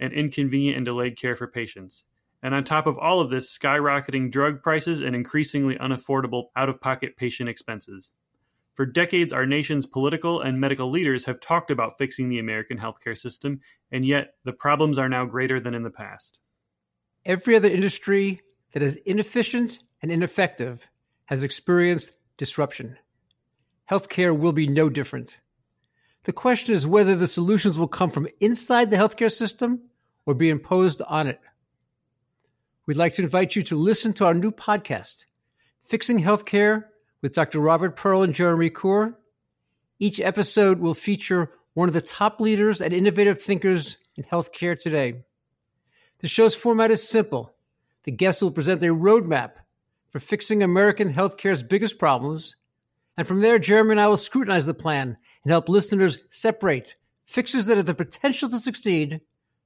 and inconvenient and delayed care for patients. And on top of all of this, skyrocketing drug prices and increasingly unaffordable out of pocket patient expenses. For decades, our nation's political and medical leaders have talked about fixing the American healthcare system, and yet the problems are now greater than in the past. Every other industry that is inefficient and ineffective has experienced disruption. Healthcare will be no different. The question is whether the solutions will come from inside the healthcare system or be imposed on it. We'd like to invite you to listen to our new podcast, Fixing Healthcare with Dr. Robert Pearl and Jeremy Corr. Each episode will feature one of the top leaders and innovative thinkers in healthcare today. The show's format is simple. The guests will present a roadmap for fixing American healthcare's biggest problems. And from there, Jeremy and I will scrutinize the plan and help listeners separate fixes that have the potential to succeed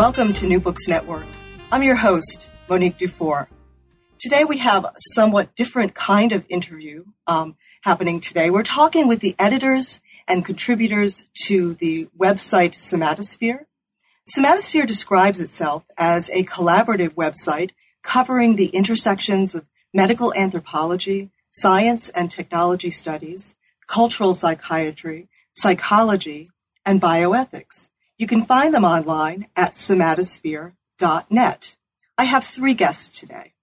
Welcome to New Books Network. I'm your host, Monique Dufour. Today we have a somewhat different kind of interview um, happening today. We're talking with the editors and contributors to the website Somatosphere. Somatosphere describes itself as a collaborative website covering the intersections of medical anthropology, science and technology studies, cultural psychiatry, psychology, and bioethics. You can find them online at somatosphere.net. I have three guests today.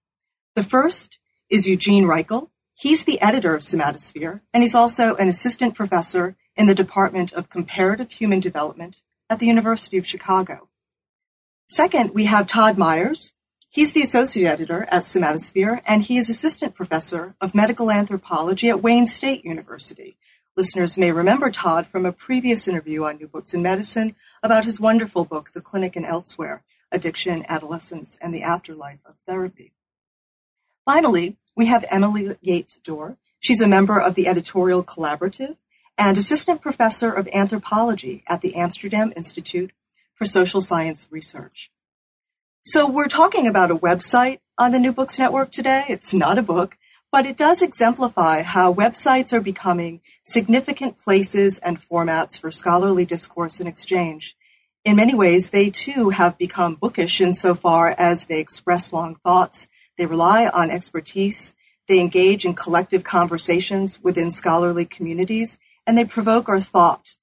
The first is Eugene Raikhel. He's the editor of Somatosphere, and he's also an assistant professor in the Department of Comparative Human Development at the University of Chicago. Second, we have Todd Meyers. He's the associate editor at Somatosphere, and he is assistant professor of medical anthropology at Wayne State University. Listeners may remember Todd from a previous interview on New Books in Medicine about his wonderful book, The Clinic and Elsewhere Addiction, Adolescence, and the Afterlife of Therapy. Finally, we have Emily Yates Doerr. She's a member of the Editorial Collaborative and assistant professor of anthropology at the Amsterdam Institute for Social Science Research. So we're talking about a website on the New Books Network today. It's not a book, but it does exemplify how websites are becoming significant places and formats for scholarly discourse and exchange. In many ways, they too have become bookish insofar as they express long thoughts, they rely on expertise, they engage in collective conversations within scholarly communities, and they provoke our thought.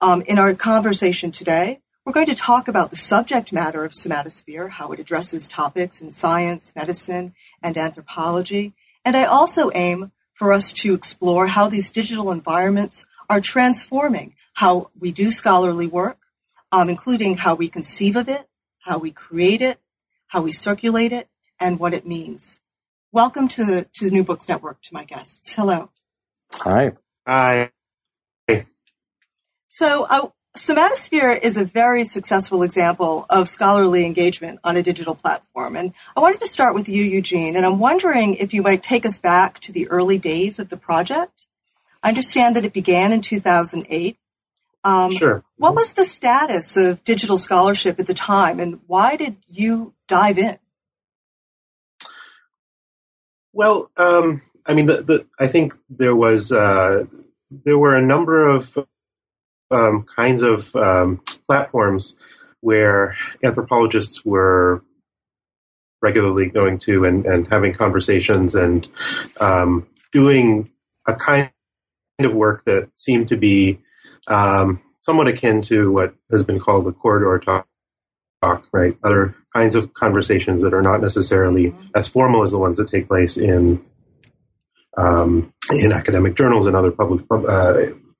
Um, in our conversation today, we're going to talk about the subject matter of somatosphere, how it addresses topics in science, medicine, and anthropology, and I also aim for us to explore how these digital environments are transforming how we do scholarly work, um, including how we conceive of it, how we create it, how we circulate it, and what it means. Welcome to the, to the New Books Network to my guests. Hello. Hi. Hi. So uh, Somatosphere is a very successful example of scholarly engagement on a digital platform. And I wanted to start with you, Eugene, and I'm wondering if you might take us back to the early days of the project. I understand that it began in 2008. Um, sure. What was the status of digital scholarship at the time, and why did you dive in? Well, um, I mean, the, the, I think there was uh, there were a number of um, kinds of um, platforms where anthropologists were regularly going to and, and having conversations and um, doing a kind of work that seemed to be um, somewhat akin to what has been called the corridor talk, talk, right? Other kinds of conversations that are not necessarily mm-hmm. as formal as the ones that take place in um, in academic journals and other public uh,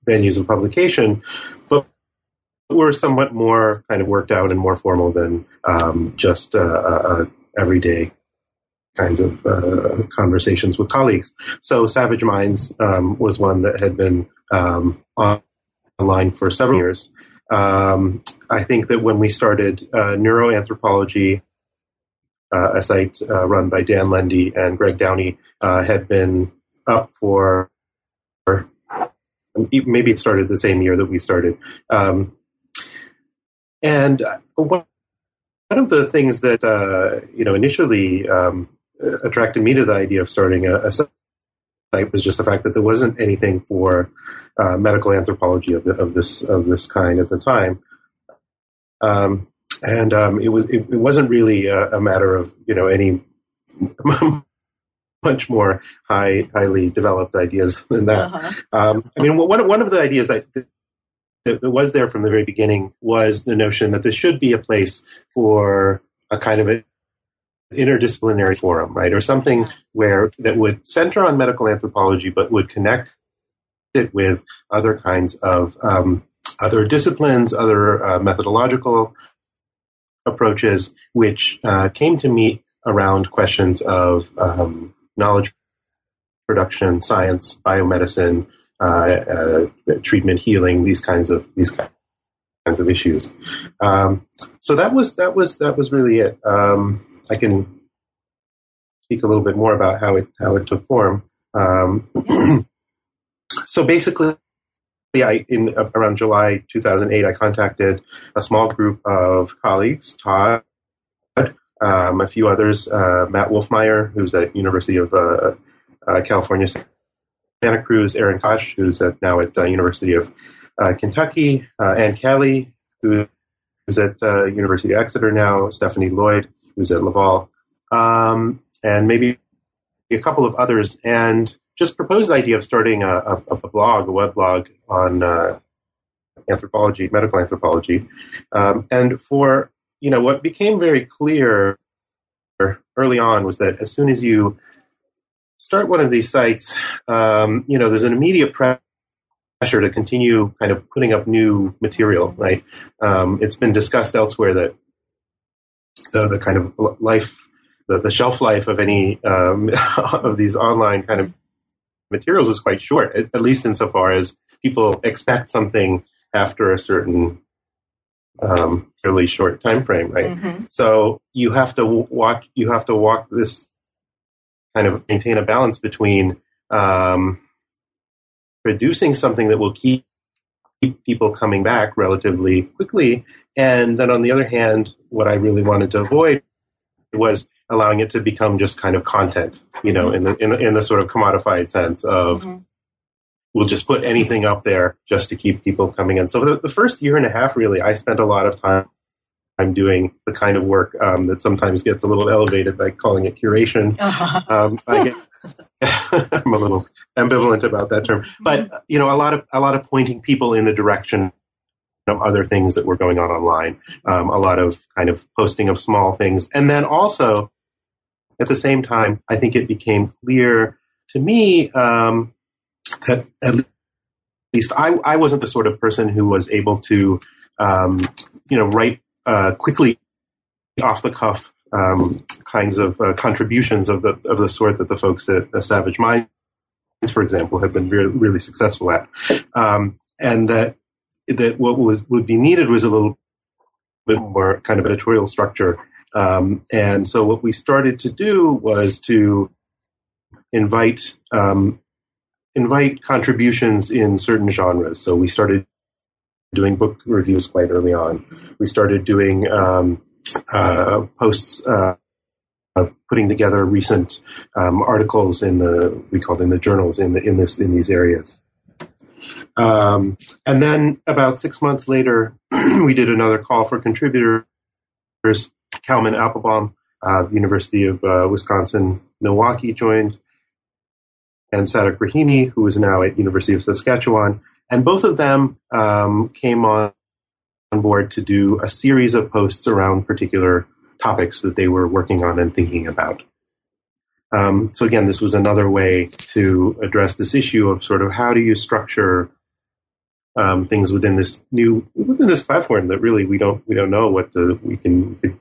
venues of publication, but were somewhat more kind of worked out and more formal than um, just uh, uh, uh everyday kinds of uh, conversations with colleagues. So Savage Minds um, was one that had been um, online for several years. Um, I think that when we started uh, neuroanthropology, uh, a site uh, run by Dan Lende and Greg Downey, uh, had been up for maybe it started the same year that we started. Um, and one of the things that uh, you know initially um, attracted me to the idea of starting a, a site was just the fact that there wasn't anything for uh, medical anthropology of, the, of, this of this kind at the time. Um, and um, it was it, it wasn't really a, a, matter of you know any much more high highly developed ideas than that. Uh-huh. Um, I mean, one one of the ideas that, that was there from the very beginning was the notion that this should be a place for a kind of a interdisciplinary forum, right, or something where that would center on medical anthropology, but would connect it with other kinds of um, other disciplines, other uh, methodological approaches, which uh, came to meet around questions of um, knowledge production, science, biomedicine, uh, uh, treatment, healing, these kinds of these kinds of issues. Um, so that was that was that was really it. Um, I can speak a little bit more about how it how it took form. Um, so basically, I in uh, around July 2008, I contacted a small group of colleagues, Todd, um, a few others, uh, Matt Wolf-Meyer, who's at University of uh, uh California, Santa Cruz, Erin Koch, who's at, now at uh, University of uh, Kentucky, Ann Kelly, who's at University of Exeter now, Stephanie Lloyd, who's at Laval, um, and maybe a couple of others, and just proposed the idea of starting a, a, a blog, a web blog on uh, anthropology, medical anthropology. Um, and for, you know, what became very clear early on was that as soon as you start one of these sites, um, you know, there's an immediate pressure to continue kind of putting up new material, right? Um, it's been discussed elsewhere that the, the kind of life, the, the shelf life of any um, of these online kind of materials is quite short, at, at least insofar as people expect something after a certain um, fairly short time frame, right? Mm-hmm. So you have to walk. You have to walk this kind of maintain a balance between um, producing something that will keep keep people coming back relatively quickly, and then on the other hand, what I really wanted to avoid was allowing it to become just kind of content, you know, in the in the, in the sort of commodified sense of mm-hmm. we'll just put anything up there just to keep people coming in. So the, the, first year and a half, really, I spent a lot of time. I'm doing the kind of work um, that sometimes gets a little elevated by calling it curation. Uh-huh. Um, I get, I'm a little ambivalent about that term, but mm-hmm. you know, a lot of a lot of pointing people in the direction of other things that were going on online, um, a lot of kind of posting of small things. And then also, at the same time, I think it became clear to me um, that at least I, I, wasn't the sort of person who was able to, um, you know, write uh, quickly off the cuff um, kinds of uh, contributions of the of the sort that the folks at uh, Savage Minds, for example, have been really, really successful at, um, and that that what would, would be needed was a little bit more kind of editorial structure. Um, and so what we started to do was to invite um, invite contributions in certain genres. So we started doing book reviews quite early on. We started doing um, uh, posts, uh, putting together recent um, articles in the we called in the journals in the in this in these areas. Um, and then about six months later, we did another call for contributors. Kalman Applbaum, uh, University of uh, Wisconsin Milwaukee, joined, and Sadeq Rahimi, who is now at University of Saskatchewan, and both of them um, came on board to do a series of posts around particular topics that they were working on and thinking about. Um, so again, this was another way to address this issue of sort of how do you structure um, things within this new within this platform that really we don't we don't know what to, we can, do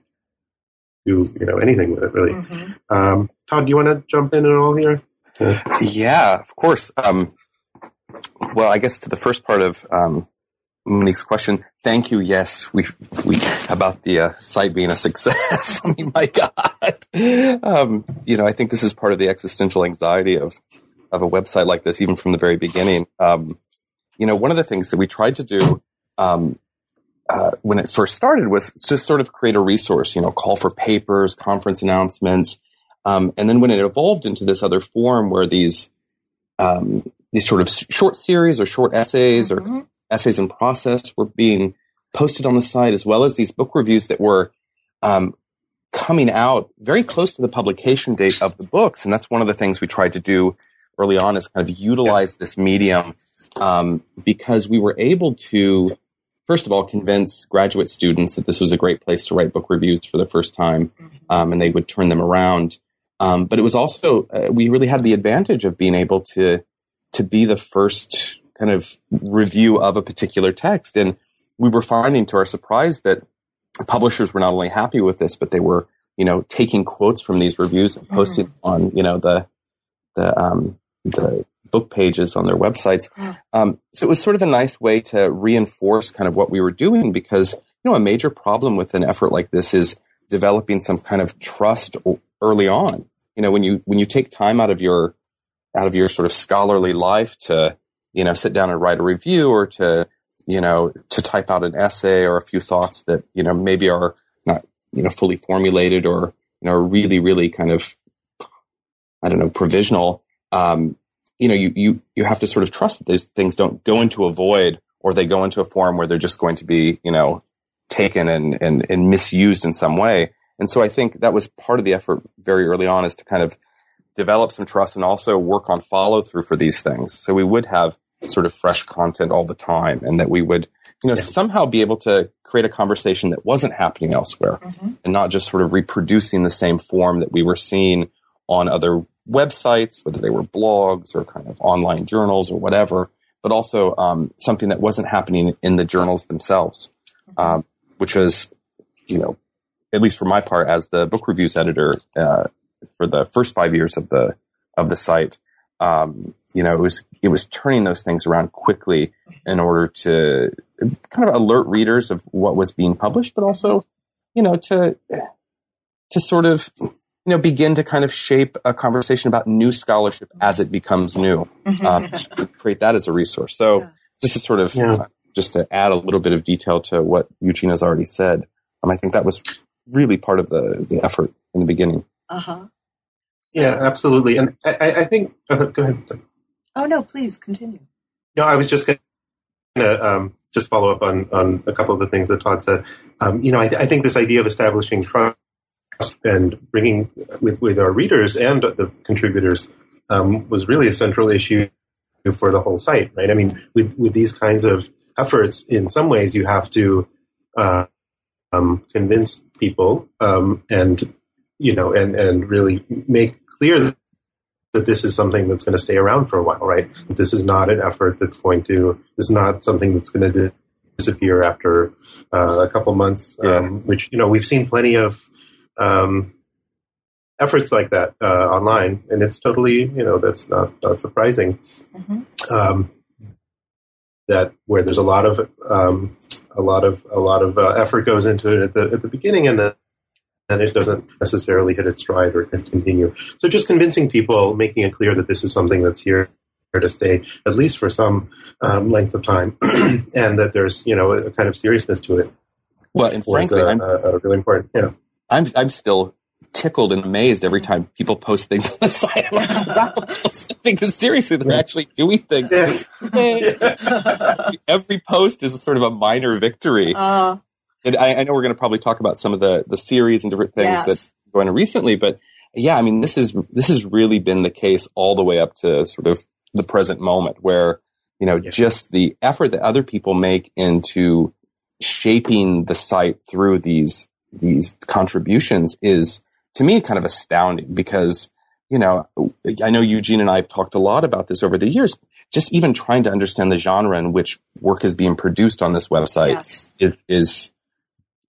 you know anything with it really. Mm-hmm. Um, Todd, do you want to jump in at all here? Yeah, of course. Um, well, I guess to the first part of um, Monique's question, thank you. Yes, we we about the uh, site being a success. I mean, my God, um, you know, I think this is part of the existential anxiety of of a website like this, even from the very beginning. Um, you know, one of the things that we tried to do um, uh, when it first started was to sort of create a resource. You know, call for papers, conference announcements, um, and then when it evolved into this other form where these um, these sort of short series or short essays mm-hmm. or essays in process were being posted on the site, as well as these book reviews that were um, coming out very close to the publication date of the books. And that's one of the things we tried to do early on is kind of utilize this medium um, because we were able to, first of all, convince graduate students that this was a great place to write book reviews for the first time, um, and they would turn them around. Um, but it was also uh, we really had the advantage of being able to to be the first kind of review of a particular text, and we were finding to our surprise that publishers were not only happy with this, but they were you know taking quotes from these reviews and posting mm-hmm. on you know the the um, the book pages on their websites. Um, so it was sort of a nice way to reinforce kind of what we were doing because you know a major problem with an effort like this is developing some kind of trust early on. You know, when you when you take time out of your out of your sort of scholarly life to you know sit down and write a review or to you know to type out an essay or a few thoughts that you know maybe are not you know fully formulated or you know really really kind of I don't know provisional. Um, you know, you, you, you have to sort of trust that these things don't go into a void or they go into a form where they're just going to be, you know, taken and, and, and misused in some way. And so I think that was part of the effort very early on is to kind of develop some trust and also work on follow through for these things. So we would have sort of fresh content all the time and that we would, you know, somehow be able to create a conversation that wasn't happening elsewhere mm-hmm. and not just sort of reproducing the same form that we were seeing on other websites, whether they were blogs or kind of online journals or whatever, but also um, something that wasn't happening in the journals themselves, um, which was, you know, at least for my part as the book reviews editor uh, for the first five years of the of the site. Um, you know, it was it was turning those things around quickly in order to kind of alert readers of what was being published, but also, you know, to to sort of you know, begin to kind of shape a conversation about new scholarship as it becomes new. Mm-hmm. Um, create that as a resource. So yeah. just to sort of, yeah. uh, just to add a little bit of detail to what Eugene has already said, um, I think that was really part of the, the effort in the beginning. Uh-huh. So, yeah, absolutely. And I, I think, uh, go ahead. Oh, no, please continue. No, I was just going to um, just follow up on, on a couple of the things that Todd said. Um, you know, I, I, think this idea of establishing trust and bringing with with our readers and the contributors um, was really a central issue for the whole site, right? I mean, with with these kinds of efforts, in some ways, you have to uh, um, convince people um, and you know and and really make clear that, that this is something that's going to stay around for a while, right? This is not an effort that's going to this is not something that's going to disappear after uh, a couple months, yeah. Um, which you know we've seen plenty of um, efforts like that uh, online, and it's totally you know that's not not surprising. Mm-hmm. Um, that where there's a lot of um, a lot of a lot of uh, effort goes into it at the at the beginning, and then and it doesn't necessarily hit its stride or continue. So just convincing people, making it clear that this is something that's here to stay at least for some um, length of time, and that there's you know a kind of seriousness to it. Well, and frankly, uh, I'm uh, really important. Yeah, I'm I'm still tickled and amazed every time people post things on the site. wow, take this seriously. They're actually doing things. every post is a sort of a minor victory. Uh, and I, I, know we're going to probably talk about some of the the series and different things yes. that's going on recently, but yeah, I mean, this is this has really been the case all the way up to sort of the present moment, where you know yeah. just the effort that other people make into shaping the site through these these contributions is to me kind of astounding because you know I know Eugene and I have talked a lot about this over the years. Just even trying to understand the genre in which work is being produced on this website yes. is, is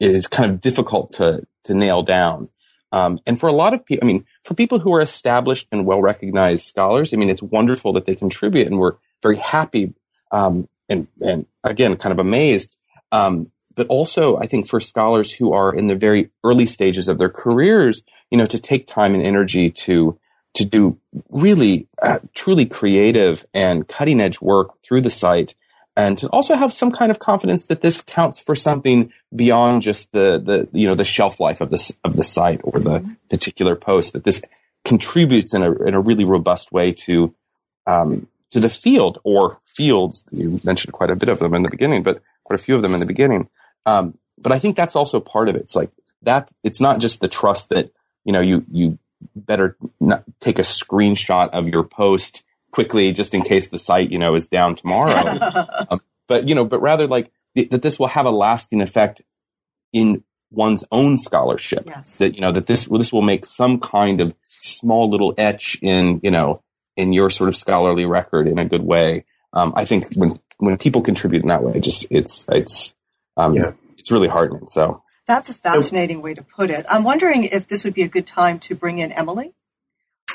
is kind of difficult to to nail down. Um, and for a lot of people, I mean, for people who are established and well recognized scholars, I mean, it's wonderful that they contribute, and we're very happy um, and and again, kind of amazed. Um, but also, I think for scholars who are in the very early stages of their careers, you know, to take time and energy to to do really uh, truly creative and cutting edge work through the site and to also have some kind of confidence that this counts for something beyond just the the you know the shelf life of this of the site or the mm-hmm. particular post that this contributes in a in a really robust way to um, to the field or fields. You mentioned quite a bit of them in the beginning but quite a few of them in the beginning. Um, but I think that's also part of it. It's like that it's not just the trust that you know you you better take a screenshot of your post quickly just in case the site, you know, is down tomorrow. um, but, you know, but rather like th- that this will have a lasting effect in one's own scholarship. Yes. That, you know, that this, this will make some kind of small little etch in, you know, in your sort of scholarly record in a good way. Um, I think when, when people contribute in that way, just, it's, it's, um, yeah. it's really heartening. So. That's a fascinating way to put it. I'm wondering if this would be a good time to bring in Emily.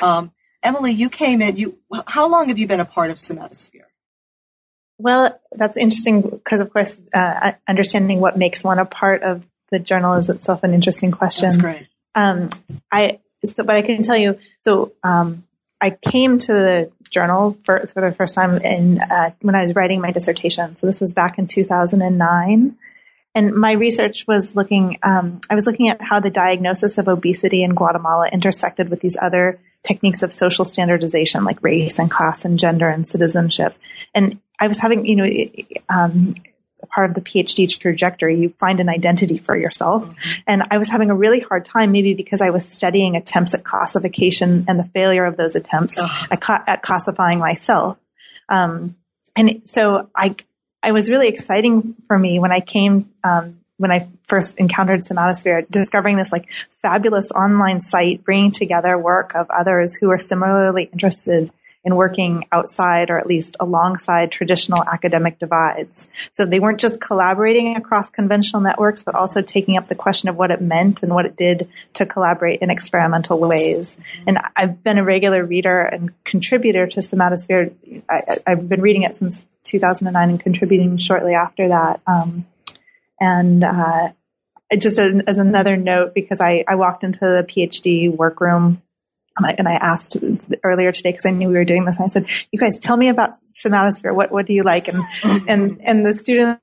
Um, Emily, you came in. You how long have you been a part of Somatosphere? Well, that's interesting because, of course, uh, understanding what makes one a part of the journal is itself an interesting question. That's great. Um, I so, but I can tell you. So, um, I came to the journal for, for the first time in uh, when I was writing my dissertation. So this was back in 2009. And my research was looking, um, I was looking at how the diagnosis of obesity in Guatemala intersected with these other techniques of social standardization like race and class and gender and citizenship. And I was having, you know, um, part of the PhD trajectory, you find an identity for yourself. Mm-hmm. And I was having a really hard time, maybe because I was studying attempts at classification and the failure of those attempts at, cl- at, classifying myself. Um, and so I, I was really exciting for me when I came um, when I first encountered Somatosphere, discovering this like fabulous online site, bringing together work of others who are similarly interested in working outside or at least alongside traditional academic divides. So they weren't just collaborating across conventional networks, but also taking up the question of what it meant and what it did to collaborate in experimental ways. And I've been a regular reader and contributor to Somatosphere. I, have been reading it since 2009 and contributing shortly after that. Um, and uh, just as, as, another note, because I, I walked into the PhD workroom and I, and I asked earlier today because I knew we were doing this. And I said, "You guys, tell me about somatosphere. What what do you like?" And and and the students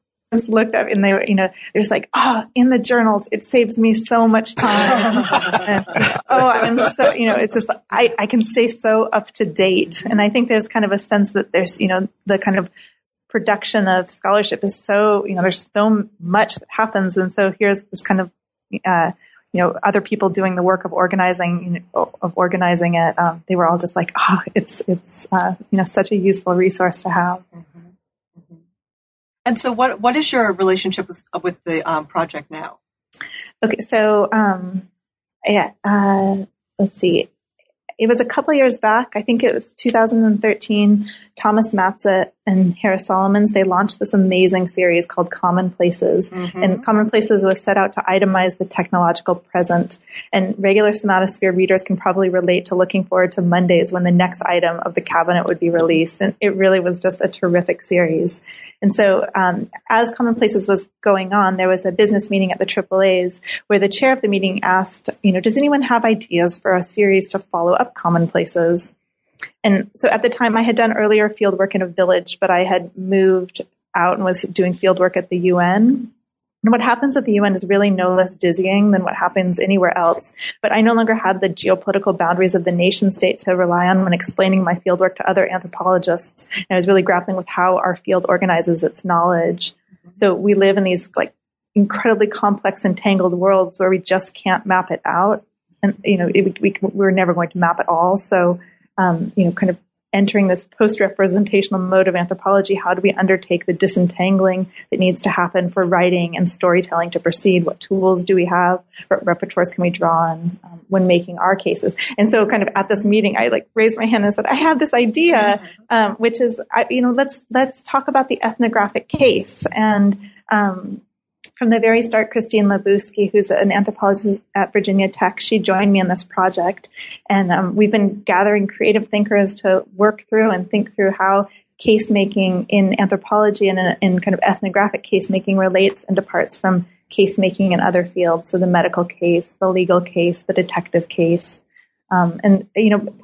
looked up and they were, you know, they're just like, "Oh, in the journals, it saves me so much time." and, oh, I'm so, you know, it's just I I can stay so up to date, and I think there's kind of a sense that there's, you know, the kind of production of scholarship is so, you know, there's so much that happens. And so here's this kind of, uh, you know, other people doing the work of organizing, you know, of organizing it. Um, they were all just like, oh, it's, it's, uh, you know, such a useful resource to have. Mm-hmm. Mm-hmm. And so what, what is your relationship with, with the um, project now? Okay. So, um, yeah, uh, let's see it was a couple years back. I think it was 2013. Thomas Matza and Harris Solomons, they launched this amazing series called Commonplaces. Mm-hmm. And Commonplaces was set out to itemize the technological present. And regular Somatosphere readers can probably relate to looking forward to Mondays when the next item of the cabinet would be released. And it really was just a terrific series. And so, um, as Commonplaces was going on, there was a business meeting at the AAA's where the chair of the meeting asked, you know, does anyone have ideas for a series to follow up Commonplaces? And so at the time, I had done earlier field work in a village, but I had moved out and was doing field work at the UN. And what happens at the UN is really no less dizzying than what happens anywhere else. But I no longer had the geopolitical boundaries of the nation state to rely on when explaining my fieldwork to other anthropologists. And I was really grappling with how our field organizes its knowledge. Mm-hmm. So we live in these like incredibly complex and tangled worlds where we just can't map it out. And, you know, it, we, we're never going to map it all. So, um, you know, kind of entering this post representational mode of anthropology, how do we undertake the disentangling that needs to happen for writing and storytelling to proceed? What tools do we have? What repertoires can we draw on um, when making our cases? And so, kind of at this meeting, I like raised my hand and said, "I have this idea, um, which is, I, you know, let's let's talk about the ethnographic case." And um, from the very start, Christine Labuski, who's an anthropologist at Virginia Tech, she joined me in this project. And um, we've been gathering creative thinkers to work through and think through how case making in anthropology and in, in kind of ethnographic case making relates and departs from case making in other fields. So the medical case, the legal case, the detective case. Um, and, you know,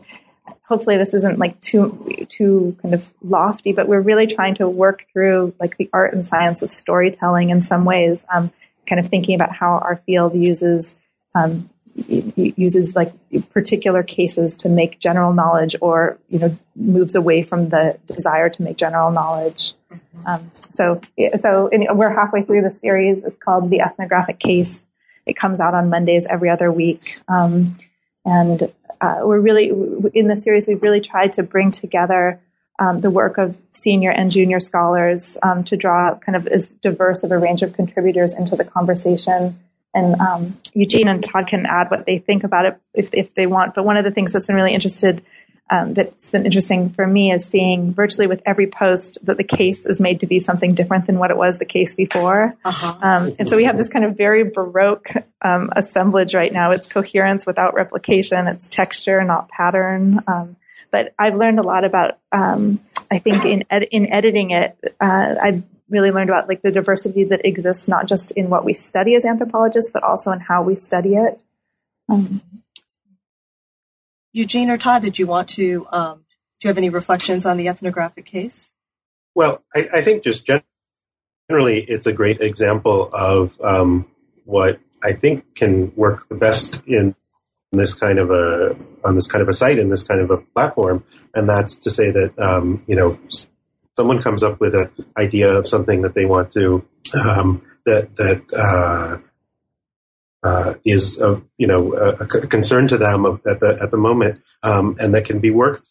hopefully this isn't like too too kind of lofty, but we're really trying to work through like the art and science of storytelling in some ways. Um, kind of thinking about how our field uses um, uses like particular cases to make general knowledge, or you know moves away from the desire to make general knowledge. Mm-hmm. Um, so so in, we're halfway through the series. It's called the ethnographic case. It comes out on Mondays every other week. Um, and uh, we're really in the series. We've really tried to bring together um, the work of senior and junior scholars um, to draw kind of as diverse of a range of contributors into the conversation. And um, Eugene and Todd can add what they think about it if, if they want. But one of the things that's been really interested um, that's been interesting for me is seeing virtually with every post that the case is made to be something different than what it was the case before. Uh-huh. Um, and so we have this kind of very baroque um, assemblage right now. It's coherence without replication. It's texture, not pattern. Um, but I've learned a lot about. Um, I think in ed- in editing it, uh, I've really learned about like the diversity that exists not just in what we study as anthropologists, but also in how we study it. Eugene or Todd, did you want to, um, do you have any reflections on the ethnographic case? Well, I, I think just generally it's a great example of um, what I think can work the best in this kind of a on this kind of a site in this kind of a platform, and that's to say that um, you know someone comes up with an idea of something that they want to um, that that uh, uh, is a, you know a, a, concern to them at the at the moment, um, and that can be worked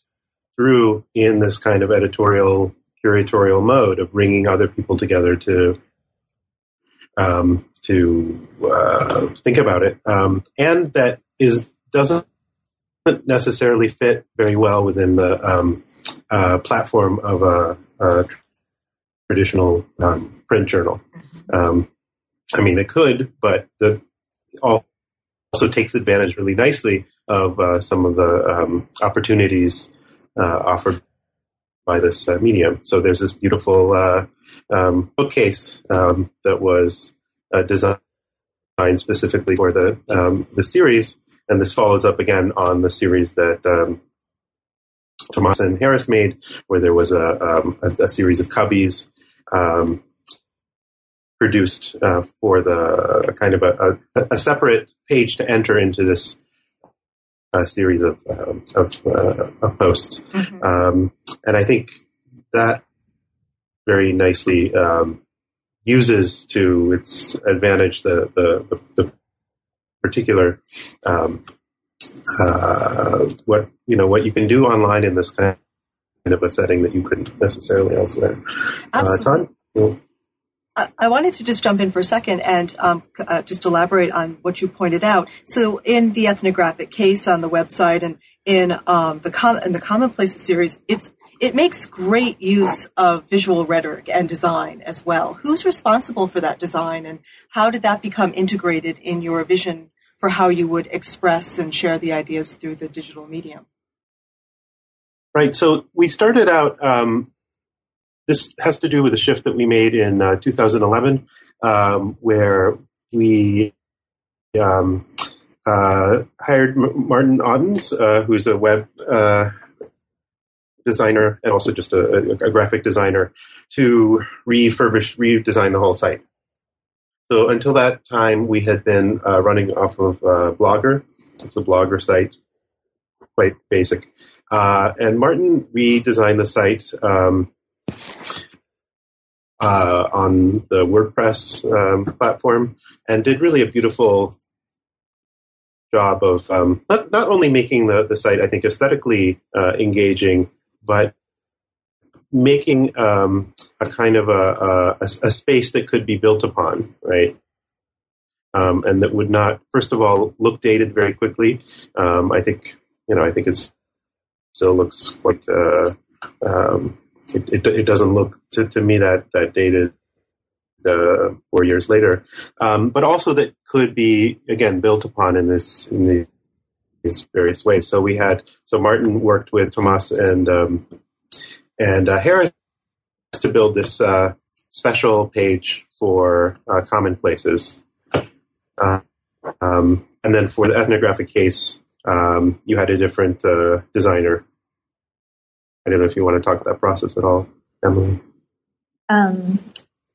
through in this kind of editorial curatorial mode of bringing other people together to um, to uh, think about it, um, and that is doesn't necessarily fit very well within the um, uh, platform of a, a traditional um, print journal. Mm-hmm. Um, I mean, it could, but the also takes advantage really nicely of uh, some of the um, opportunities uh, offered by this uh, medium. So there's this beautiful uh, um, bookcase um, that was uh, designed specifically for the um, the series, and this follows up again on the series that. Um, Tomas and Harris made, where there was a, um, a, a series of cubbies um, produced uh, for the kind of a, a, a, separate page to enter into this uh, series of um, of, uh, of, posts, mm-hmm. um, and I think that very nicely um, uses to its advantage the the, the, the particular um, uh, what you know what you can do online in this kind of a setting that you couldn't necessarily elsewhere. Uh, Absolutely. Todd? I wanted to just jump in for a second and um, uh, just elaborate on what you pointed out. So, in the ethnographic case on the website and in um, the com- in the Commonplaces series, it's it makes great use of visual rhetoric and design as well. Who's responsible for that design, and how did that become integrated in your vision for how you would express and share the ideas through the digital medium? Right. So we started out um, this has to do with a shift that we made in uh, 2011, um, where we um, uh, hired M- Martin Ottens, uh, who's a web uh, designer and also just a, a, graphic designer to refurbish, redesign the whole site. So until that time, we had been uh, running off of uh, Blogger. It's a blogger site, quite basic. Uh, and Martin redesigned the site um, uh, on the WordPress um, platform and did really a beautiful job of um, not, not only making the, the site, I think, aesthetically uh, engaging, but making um, a kind of a, a, a, space that could be built upon, right? Um, and that would not, first of all, look dated very quickly. Um, I think, you know, I think it still looks quite. Uh, um, it, it, it, doesn't look to, to me that that dated uh, four years later, um, but also that could be again built upon in this in the, these various ways. So we had so Martin worked with Tomas and um, and uh, Harris to build this uh, special page for uh, commonplaces, uh, um, and then for the ethnographic case, um, you had a different uh, designer. I don't know if you want to talk about that process at all, Emily. Um,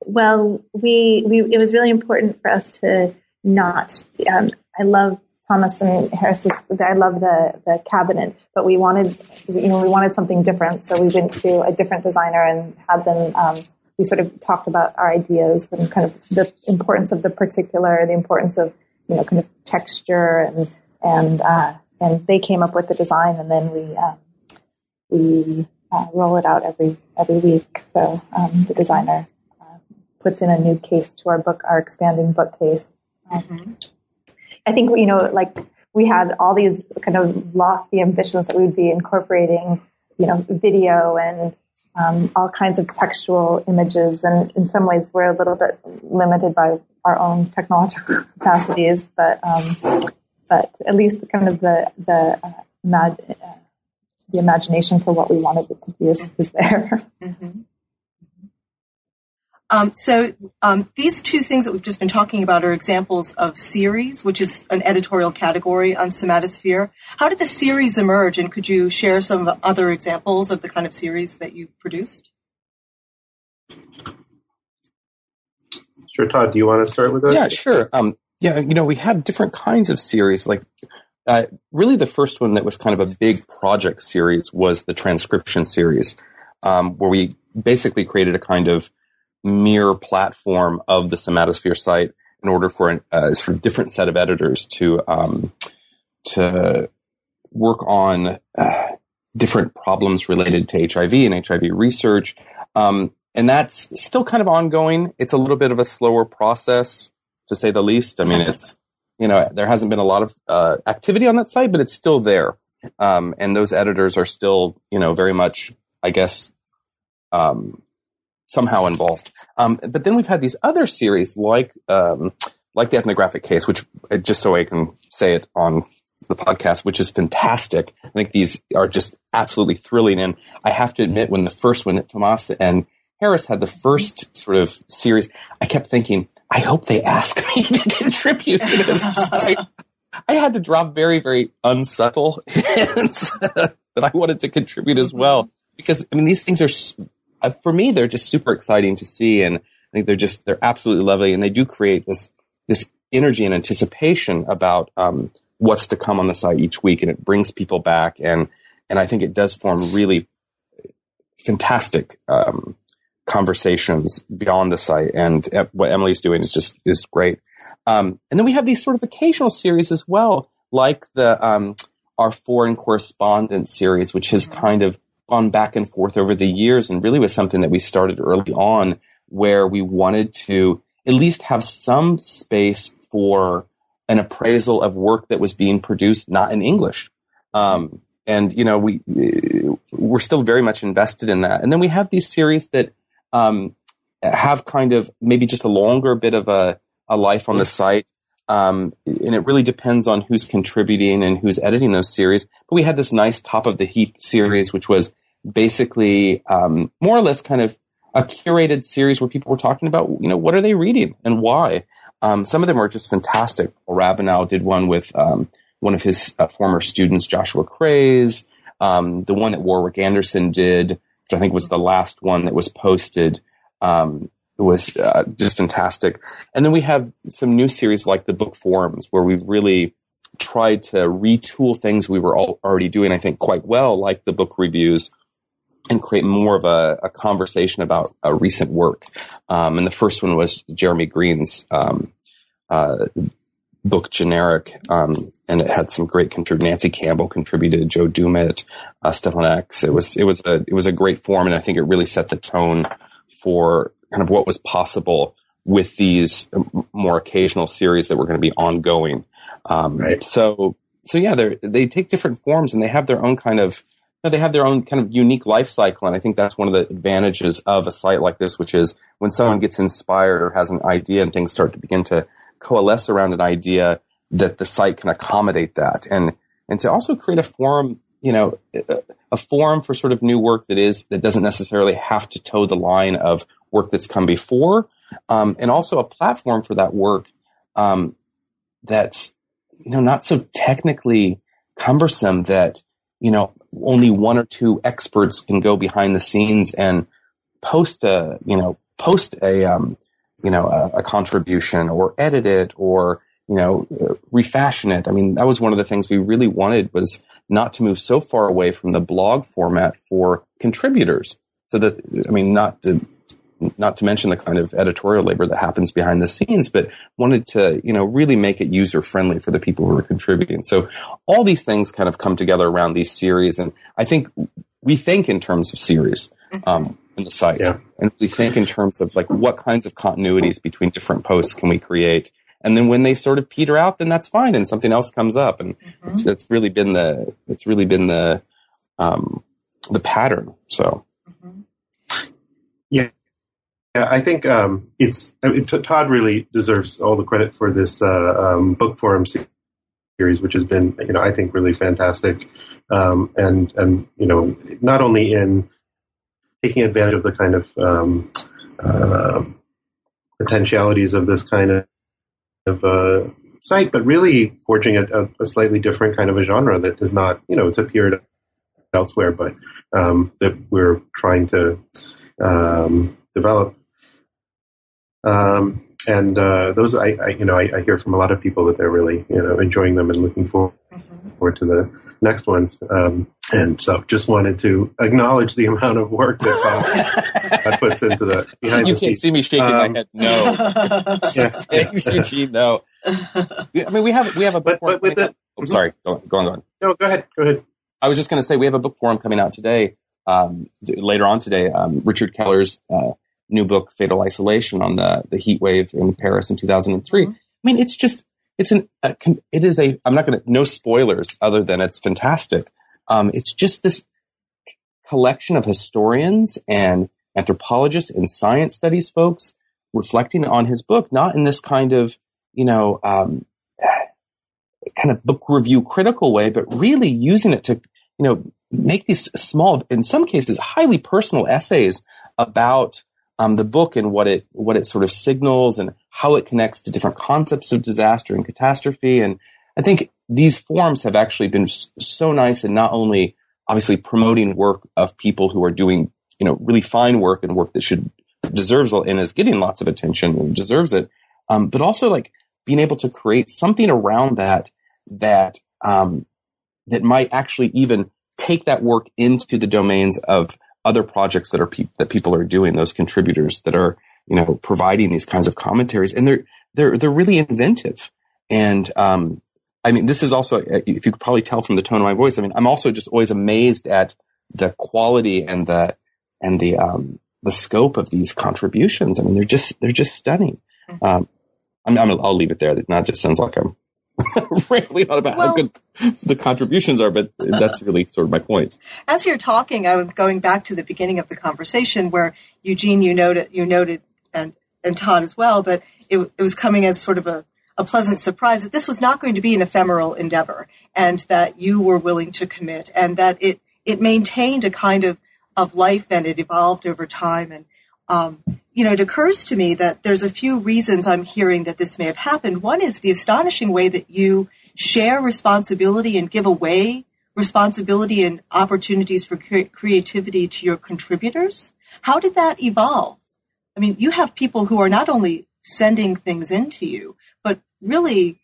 well, we, we it was really important for us to not. Um, I love Thomas and Harris's. I love the the cabinet, but we wanted you know we wanted something different, so we went to a different designer and had them. Um, we sort of talked about our ideas and kind of the importance of the particular, the importance of you know kind of texture and and uh, and they came up with the design, and then we um, we uh, roll it out every every week. So um, the designer puts in a new case to our book, our expanding bookcase. mm-hmm. I think, you know, like we had all these kind of lofty ambitions that we'd be incorporating, you know, video and um, all kinds of textual images. And in some ways, we're a little bit limited by our own technological capacities, but um, but at least kind of the the uh, mad, uh, the imagination for what we wanted it to be is, is there. Mm-hmm. Um, so um, these two things that we've just been talking about are examples of series, which is an editorial category on Somatosphere. How did the series emerge, and could you share some other examples of the kind of series that you produced? Sure, Todd. Do you want to start with that? Yeah, sure. Um, yeah, you know, we have different kinds of series. Like, uh, really, the first one that was kind of a big project series was the transcription series, um, where we basically created a kind of mirror platform of the Somatosphere site in order for a uh, for a different set of editors to um, to work on uh, different problems related to HIV and HIV research. Um, and that's still kind of ongoing. It's a little bit of a slower process, to say the least. I mean, it's you know there hasn't been a lot of uh, activity on that site, but it's still there, um, and those editors are still you know very much, I guess, um, somehow involved. Um, but then we've had these other series like um, like the ethnographic case, which uh, just so I can say it on the podcast, which is fantastic. I think these are just absolutely thrilling. And I have to admit, when the first one, Tomas and Harris had the first sort of series, I kept thinking, I hope they ask me to contribute to this. I, I had to drop very, very unsubtle hints that I wanted to contribute as well. Because, I mean, these things are uh, for me, they're just super exciting to see. And I think they're just, they're absolutely lovely. And they do create this, this energy and anticipation about, um, what's to come on the site each week. And it brings people back. And, and I think it does form really fantastic, um, conversations beyond the site. And what Emily's doing is just, is great. Um, and then we have these sort of occasional series as well, like the, um, our foreign correspondence series, which has kind of gone back and forth over the years and really was something that we started early on where we wanted to at least have some space for an appraisal of work that was being produced not in English. Um, and you know we we're still very much invested in that. And then we have these series that um, have kind of maybe just a longer bit of a, a life on the site. Um, and it really depends on who's contributing and who's editing those series. But we had this nice top of the heap series, which was basically um, more or less kind of a curated series where people were talking about, you know, what are they reading and why. Um, some of them are just fantastic. Rabinow did one with um, one of his uh, former students, Joshua Craze. Um, the one that Warwick Anderson did, which I think was the last one that was posted, um, was uh, just fantastic. And then we have some new series like the book forums, where we've really tried to retool things we were already doing, I think, quite well, like the book reviews, and create more of a, a conversation about a recent work. Um, and the first one was Jeremy Greene's um, uh, book, Generic, um, and it had some great contributors. Nancy Campbell contributed, Joe Dumit, uh, Stefan Ecks. It was it was a it was a great form, and I think it really set the tone for kind of what was possible with these more occasional series that were going to be ongoing. Um, right. So, so yeah, they they take different forms and they have their own kind of, you know, they have their own kind of unique life cycle. And I think that's one of the advantages of a site like this, which is when someone gets inspired or has an idea and things start to begin to coalesce around an idea that the site can accommodate that. And, and to also create a forum, you know, a forum for sort of new work that is, that doesn't necessarily have to toe the line of work that's come before, um, and also a platform for that work um, that's you know not so technically cumbersome that you know only one or two experts can go behind the scenes and post a you know post a um, you know a, a contribution or edit it or you know refashion it. I mean that was one of the things we really wanted was not to move so far away from the blog format for contributors. So that I mean not to not to mention the kind of editorial labor that happens behind the scenes, but wanted to, you know, really make it user friendly for the people who are contributing. So all these things kind of come together around these series. And I think we think in terms of series, mm-hmm. um, in the site. Yeah. And we think in terms of like what kinds of continuities between different posts can we create? And then when they sort of peter out, then that's fine. And something else comes up. And mm-hmm. it's, it's really been the, it's really been the, um, the pattern. So. Mm-hmm. Yeah. Yeah, I think um, it's I mean, Todd really deserves all the credit for this uh, um, book forum series, which has been, you know, I think really fantastic, um, and and you know, not only in taking advantage of the kind of um, uh, potentialities of this kind of, of uh, site, but really forging a, a, slightly different kind of a genre that does not, you know, it's appeared elsewhere, but um, that we're trying to um, develop. Um, and uh, those, I, I, you know, I, I, hear from a lot of people that they're really, you know, enjoying them and looking forward, mm-hmm. forward to the next ones. Um, and so, just wanted to acknowledge the amount of work that Bob puts into the behind. You the can't scenes. see me shaking um, my head. No, yeah. thanks, Eugene. No, I mean we have we have a book. But, but with the, I'm sorry. Go, go on. Go on. No, go ahead. Go ahead. I was just going to say we have a book forum coming out today. Um, later on today, um, Richard Keller's uh, new book, Fatal Isolation, on the the heat wave in Paris in 2003. Mm-hmm. I mean, it's just it's an a, it is a I'm not going to no spoilers other than it's fantastic. Um, it's just this collection of historians and anthropologists and science studies folks reflecting on his book, not in this kind of you know um, kind of book review critical way, but really using it to you know make these small, in some cases, highly personal essays about um, the book and what it what it sort of signals and how it connects to different concepts of disaster and catastrophe. And I think these forums have actually been so nice in not only obviously promoting work of people who are doing you know really fine work and work that should deserves and is getting lots of attention and deserves it, um, but also like being able to create something around that that um, that might actually even take that work into the domains of other projects that are pe- that people are doing, those contributors that are you know providing these kinds of commentaries, and they're they're they're really inventive. And um, I mean, this is also if you could probably tell from the tone of my voice. I mean, I'm also just always amazed at the quality and the and the um, the scope of these contributions. I mean, they're just they're just stunning. Mm-hmm. Um, I'm, i will leave it there. That just sounds like I'm rambling on about well, how good the contributions are, but that's really sort of my point. As you're talking, I was going back to the beginning of the conversation where Eugene, you noted, you noted, and and Todd as well, that it, it was coming as sort of a, a pleasant surprise that this was not going to be an ephemeral endeavor, and that you were willing to commit, and that it it maintained a kind of of life and it evolved over time, and um, you know, it occurs to me that there's a few reasons I'm hearing that this may have happened. One is the astonishing way that you share responsibility and give away responsibility and opportunities for cre- creativity to your contributors? How did that evolve? I mean, you have people who are not only sending things into you, but really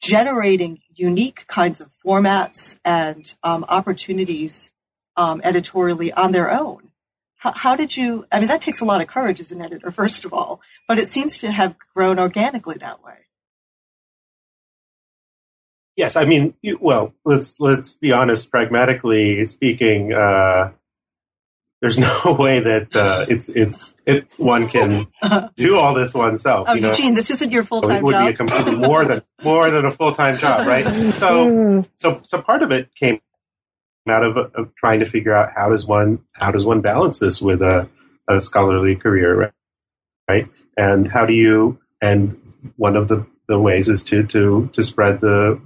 generating unique kinds of formats and um, opportunities um, editorially on their own. How, how, did you? I mean, that takes a lot of courage as an editor, first of all, but it seems to have grown organically that way. Yes, I mean, well, let's let's be honest. Pragmatically speaking, uh, there's no way that uh, it's it's it one can do all this oneself. Oh, you know? Eugene, this isn't your full time job. It would job. be a completely more than more than a full time job, right? So so so part of it came out of, of, trying to figure out how does one how does one balance this with a, a scholarly career, right? right? And how do you and one of the, the ways is to to to spread the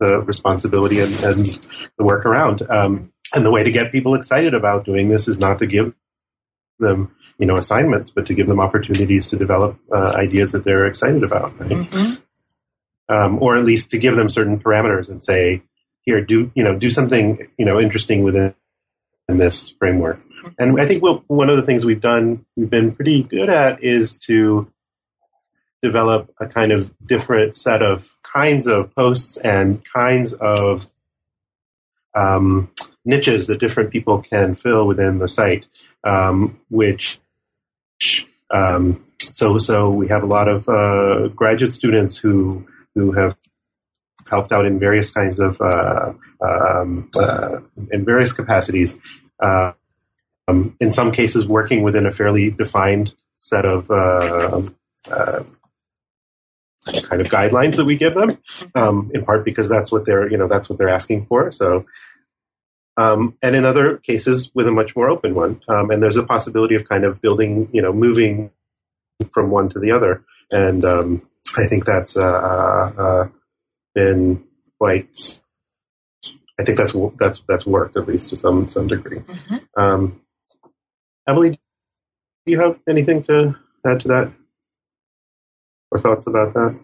the responsibility and, and the work around. Um, and the way to get people excited about doing this is not to give them, you know, assignments, but to give them opportunities to develop uh, ideas that they're excited about, right? Mm-hmm. Um, or at least to give them certain parameters and say, here, do you know, do something you know interesting within in this framework. And I think we'll, one of the things we've done, we've been pretty good at, is to develop a kind of different set of kinds of posts and kinds of um, niches that different people can fill within the site, um, which um, so so we have a lot of uh, graduate students who who have helped out in various kinds of uh, um, uh, in various capacities. Um, in some cases, working within a fairly defined set of uh, uh, kind of guidelines that we give them, um, in part because that's what they're you know that's what they're asking for. So, um, and in other cases, with a much more open one, um, and there's a possibility of kind of building you know moving from one to the other, and um, I think that's uh, uh, been quite. I think that's that's that's worked at least to some some degree. Mm-hmm. Um, Emily, do you have anything to add to that? or thoughts about that?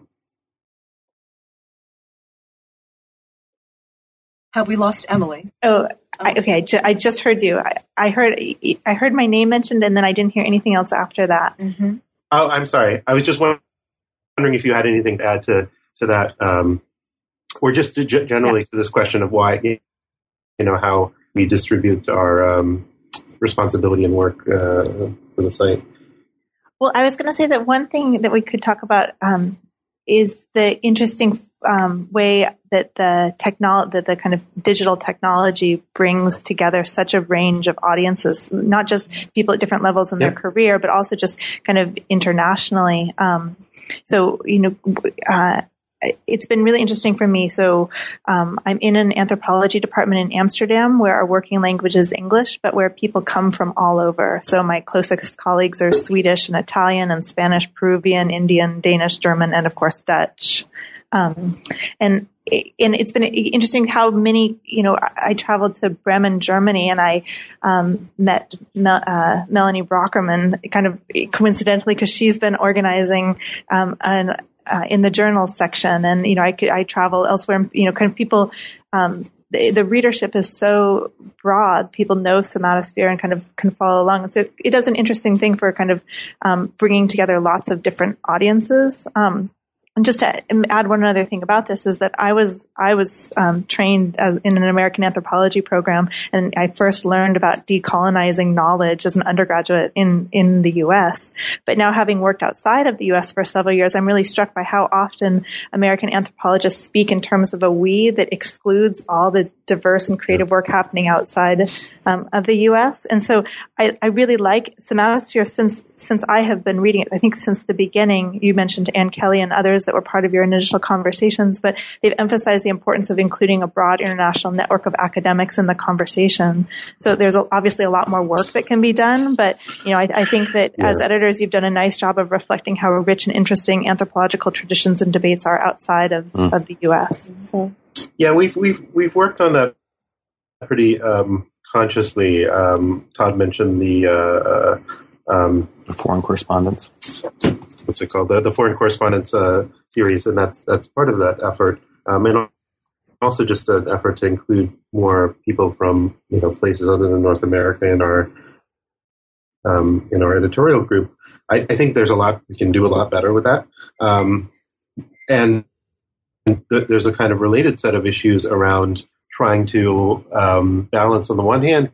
Have we lost Emily? Oh, I, okay. I, ju- I, just heard you. I, I, heard I heard my name mentioned, and then I didn't hear anything else after that. Mm-hmm. Oh, I'm sorry. I was just wondering if you had anything to add to to that, um, or just to, generally yeah. to this question of why you know how we distribute our um, responsibility and work uh, for the site. Well, I was going to say that one thing that we could talk about um, is the interesting um, way that the technology, that the kind of digital technology brings together such a range of audiences, not just people at different levels in their career, but also just kind of internationally. Um, so, you know, uh, it's been really interesting for me. So um, I'm in an anthropology department in Amsterdam where our working language is English, but where people come from all over. So my closest colleagues are Swedish and Italian and Spanish, Peruvian, Indian, Danish, German, and of course Dutch. Um, and and it's been interesting how many, you know, I, traveled to Bremen, Germany, and I um, met uh, Melanie Boeckmann kind of coincidentally because she's been organizing um, an uh, in the journals section, and you know, I, I travel elsewhere. And, you know, kind of people. Um, the, the, readership is so broad; people know somatosphere and kind of can follow along. So it, it does an interesting thing for kind of um, bringing together lots of different audiences. Um, and just to add one other thing about this is that I was I was um, trained as, in an American anthropology program, and I first learned about decolonizing knowledge as an undergraduate in in the U.S. But now, having worked outside of the U.S. for several years, I'm really struck by how often American anthropologists speak in terms of a we that excludes all the diverse and creative work happening outside um, of the U.S. And so, I, I really like Somatosphere since since I have been reading it. I think since the beginning, you mentioned Ann Kelly and others that were part of your initial conversations, but they've emphasized the importance of including a broad international network of academics in the conversation. So there's obviously a lot more work that can be done, but you know, I, I think that yeah. as editors, you've done a nice job of reflecting how rich and interesting anthropological traditions and debates are outside of, mm. of the U.S. So. Yeah, we've we've we've worked on that pretty um, consciously. Um, Todd mentioned the. Uh, um, foreign correspondence what's it called the, the foreign correspondence uh, series, and that's that's part of that effort. Um, and also just an effort to include more people from you know places other than North America in our um, in our editorial group. I, I, think there's a lot we can do a lot better with that, um, and th- there's a kind of related set of issues around trying to um, balance on the one hand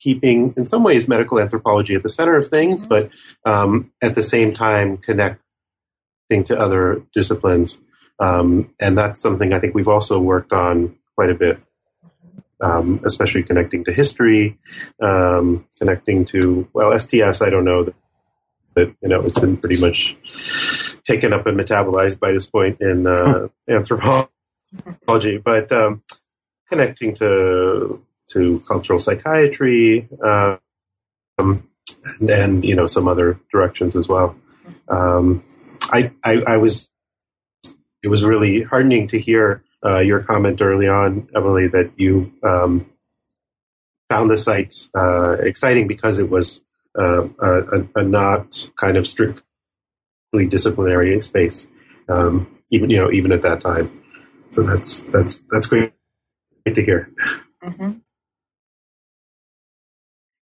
keeping in some ways medical anthropology at the center of things mm-hmm. but um, at the same time connecting to other disciplines um, and that's something I think we've also worked on quite a bit, um, especially connecting to history, um, connecting to, well, STS, I don't know that, you know, it's been pretty much taken up and metabolized by this point in uh, anthropology, but um, connecting to to cultural psychiatry um, and, and, you know some other directions as well. Um, I, I, I was it was really heartening to hear uh, your comment early on, Emily, that you um, found the site uh, exciting because it was uh, a, a, not kind of strictly disciplinary space, um, even you know even at that time. So that's that's that's great, to hear. Mm-hmm.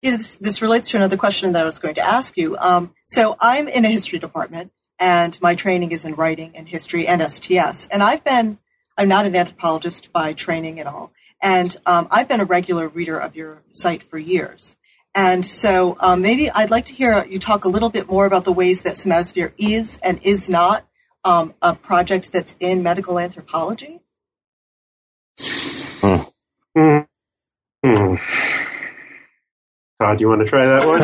Yeah, this, this, relates to another question that I was going to ask you. Um, so I'm in a history department, and my training is in writing and history and STS. And I've been, I'm not an anthropologist by training at all, and um, I've been a regular reader of your site for years. And so um, maybe I'd like to hear you talk a little bit more about the ways that Somatosphere is and is not um, a project that's in medical anthropology. Hmm. Hmm. Todd, you want to try that one?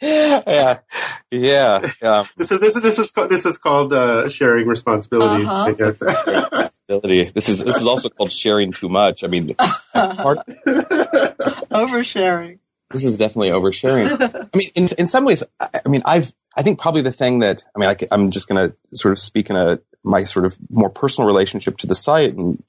yeah, yeah. Um, this is this is this is called, this is called uh, sharing responsibility. Uh-huh. I guess. responsibility. This is this is also called sharing too much. I mean, part, oversharing. This is definitely oversharing. I mean, in in some ways, I, I mean, I've I think probably the thing that I mean, I, I'm just going to sort of speak in a my sort of more personal relationship to the site and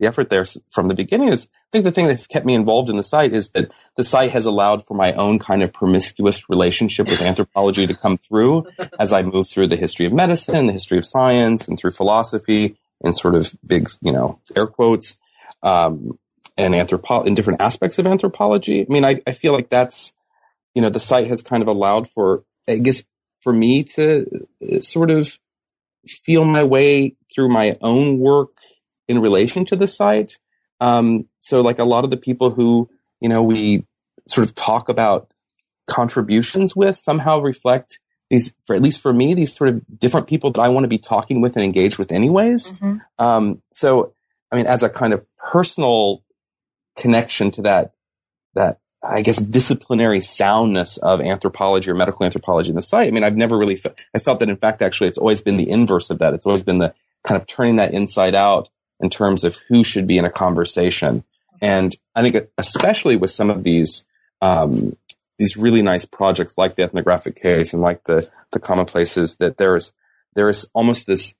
the effort there from the beginning is I think the thing that's kept me involved in the site is that the site has allowed for my own kind of promiscuous relationship with anthropology to come through as I move through the history of medicine, the history of science, and through philosophy in sort of big, you know, air quotes, um, and anthropo- in different aspects of anthropology. I mean, I, I feel like that's, you know, the site has kind of allowed for, I guess, for me to uh, sort of feel my way through my own work in relation to the site. Um, so like a lot of the people who, you know, we sort of talk about contributions with somehow reflect these, for at least for me, these sort of different people that I want to be talking with and engage with anyways. Mm-hmm. Um, so, I mean, as a kind of personal connection to that, that I guess disciplinary soundness of anthropology or medical anthropology in the site. I mean, I've never really felt, I felt that in fact, actually, it's always been the inverse of that. It's always been the kind of turning that inside out in terms of who should be in a conversation. And I think especially with some of these, um, these really nice projects like the ethnographic case and like the, the commonplaces that there's, there is almost this,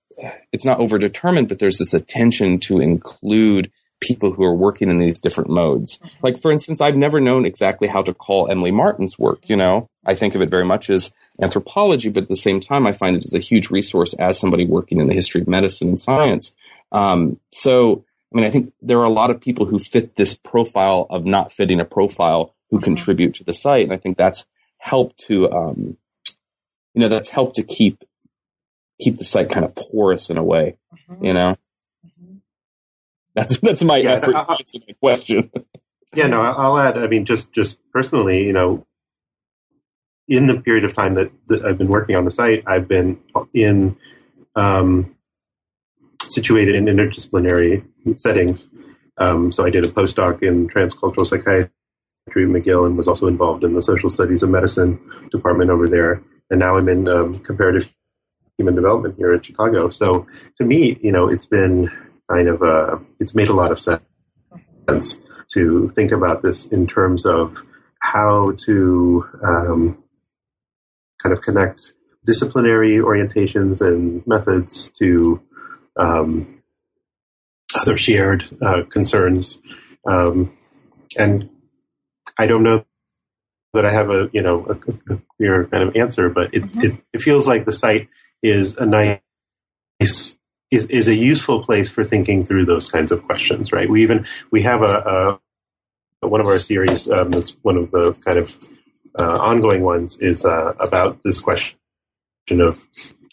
it's not overdetermined, but there's this attention to include people who are working in these different modes. Like, for instance, I've never known exactly how to call Emily Martin's work. You know, I think of it very much as anthropology, but at the same time, I find it as a huge resource as somebody working in the history of medicine and science. Um, so, I mean, I think there are a lot of people who fit this profile of not fitting a profile who mm-hmm. contribute to the site. And I think that's helped to, um, you know, that's helped to keep, keep the site kind of porous in a way, mm-hmm. you know? Mm-hmm. That's, that's my yeah, effort to answer the question. yeah, no, I'll add, I mean, just, just personally, you know, in the period of time that, that I've been working on the site, I've been in, um, situated in interdisciplinary settings. Um, so I did a postdoc in transcultural psychiatry at McGill and was also involved in the social studies and medicine department over there. And now I'm in um, comparative human development here at Chicago. So to me, you know, it's been kind of a, it's made a lot of sense to think about this in terms of how to um, kind of connect disciplinary orientations and methods to um, other shared uh, concerns. Um, and I don't know that I have a you know a, a clear kind of answer, but it, mm-hmm. it, it feels like the site is a nice is, is a useful place for thinking through those kinds of questions, right? We even we have a, a one of our series um, that's one of the kind of uh, ongoing ones is uh, about this question of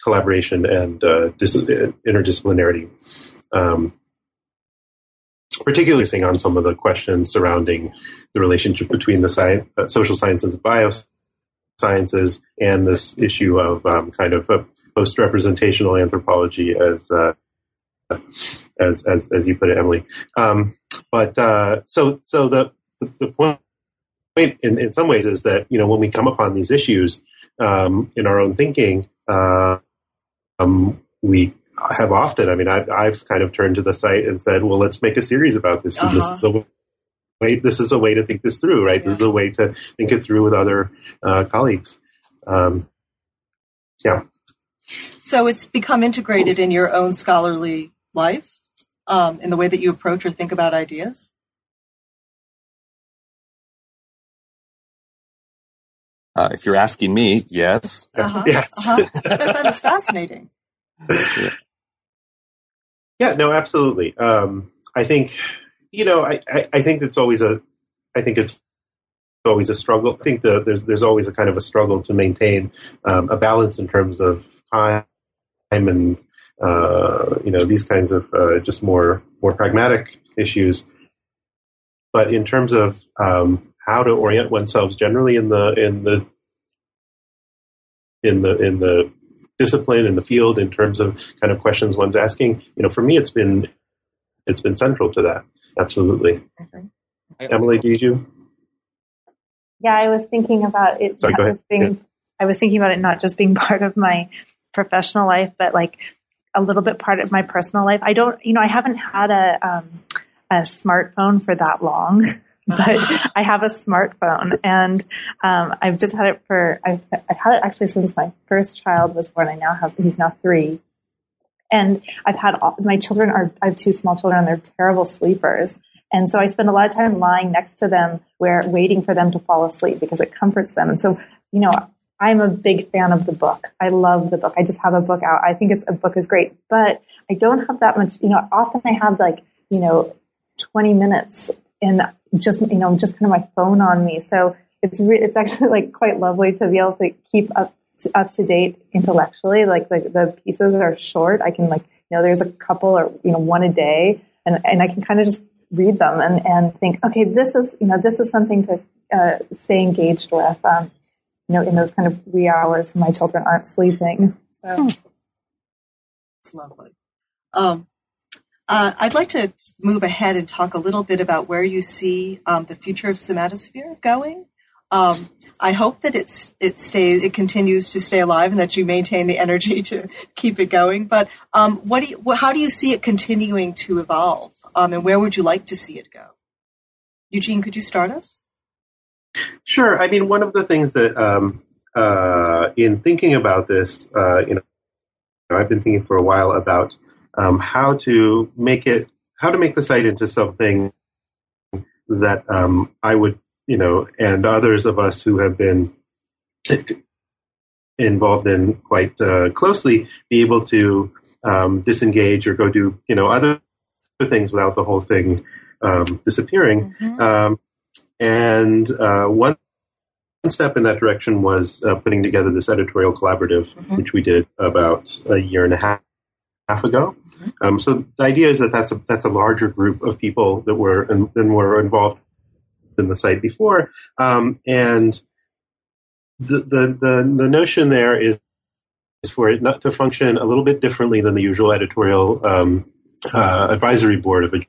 collaboration and uh, dis- interdisciplinarity. Um, particularly on some of the questions surrounding the relationship between the sci- uh, social sciences and biosciences and this issue of um, kind of post representational anthropology as, uh, as, as as you put it, Emily. Um, but uh, so so the the point in, in some ways is that you know when we come upon these issues um, in our own thinking, uh, um, we have often. I mean, I've, I've kind of turned to the site and said, "Well, let's make a series about this." Uh-huh. And this is a way. This is a way to think this through, right? Yeah. This is a way to think it through with other uh, colleagues. Um, yeah. So it's become integrated in your own scholarly life, um, in the way that you approach or think about ideas. Uh, if you're asking me, yes. Uh-huh. Yes. Uh-huh. I find this fascinating. Yeah, no, absolutely. Um, I think, you know, I, I, I, think it's always a, I think it's always a struggle. I think the, there's there's always a kind of a struggle to maintain um, a balance in terms of time and uh, you know these kinds of uh, just more more pragmatic issues. But in terms of um, how to orient oneself generally in the in the in the in the discipline in the field in terms of kind of questions one's asking. You know, for me, it's been it's been central to that. Absolutely. Mm-hmm. Emily, do you? Yeah, I was thinking about it. Sorry, go ahead. Being, yeah. I was thinking about it not just being part of my professional life, but like a little bit part of my personal life. I don't, you know, I haven't had a um, a smartphone for that long. but I have a smartphone and um, I've just had it for, I've, I've had it actually since my first child was born. I now have, he's now three. And I've had all, my children are, I have two small children and they're terrible sleepers. And so I spend a lot of time lying next to them where waiting for them to fall asleep because it comforts them. And so, you know, I'm a big fan of the book. I love the book. I just have a book out. I think it's a book is great, but I don't have that much, you know, often I have like, you know, 20 minutes and just you know just kind of my phone on me. So it's re- it's actually like quite lovely to be able to keep up to, up to date intellectually. Like the, the pieces are short. I can like you know there's a couple or you know one a day, and and I can kind of just read them and and think okay this is you know this is something to uh, stay engaged with. Um, you know in those kind of wee hours when my children aren't sleeping. So. Hmm. It's lovely. Um, uh, I'd like to move ahead and talk a little bit about where you see um, the future of somatosphere going. Um, I hope that it's it stays it continues to stay alive and that you maintain the energy to keep it going. But um, what do you, how do you see it continuing to evolve, um, and where would you like to see it go? Eugene, could you start us? Sure. I mean, one of the things that um, uh, in thinking about this, uh, you know, I've been thinking for a while about um, how to make it, how to make the site into something that um, I would, you know, and others of us who have been involved in quite uh, closely, be able to um, disengage or go do, you know, other things without the whole thing um, disappearing. Mm-hmm. Um, and uh, one step in that direction was uh, putting together this editorial collaborative, mm-hmm. which we did about a year and a half half ago. Mm-hmm. Um, so the idea is that that's a that's a larger group of people that were and than were involved in the site before, um, and the, the the the notion there is is for it not to function a little bit differently than the usual editorial um, uh, advisory board of a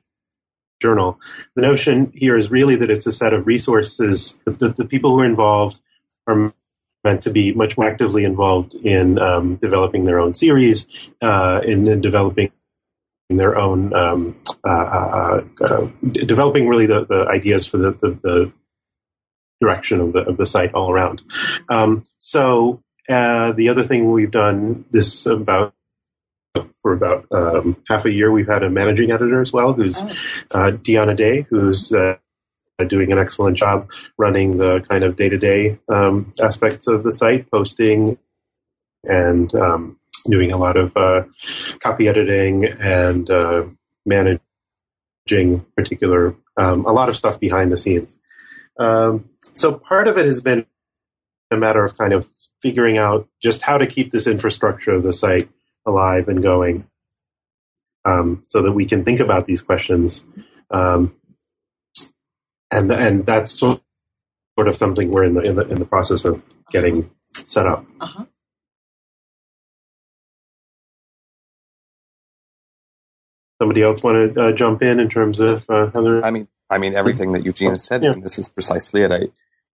journal. The notion here is really that it's a set of resources that the people who are involved are meant to be much more actively involved in um, developing their own series, uh, in, in, developing their own, um, uh, uh, uh developing really the, the ideas for the, the, the, direction of the, of the site all around. Um, so uh, the other thing we've done this about for about um, half a year, we've had a managing editor as well, who's oh. uh, Deanna Day, who's uh, doing an excellent job running the kind of day to day aspects of the site, posting and um, doing a lot of uh, copy editing and uh, managing particular um, a lot of stuff behind the scenes. Um, so part of it has been a matter of kind of figuring out just how to keep this infrastructure of the site alive and going, um, so that we can think about these questions. Um, and and that's sort of something we're in the in the, in the process of getting set up. Uh-huh. Somebody else want to uh, jump in in terms of uh, other? I mean, I mean everything that Eugene said. Yeah. this is precisely it. I,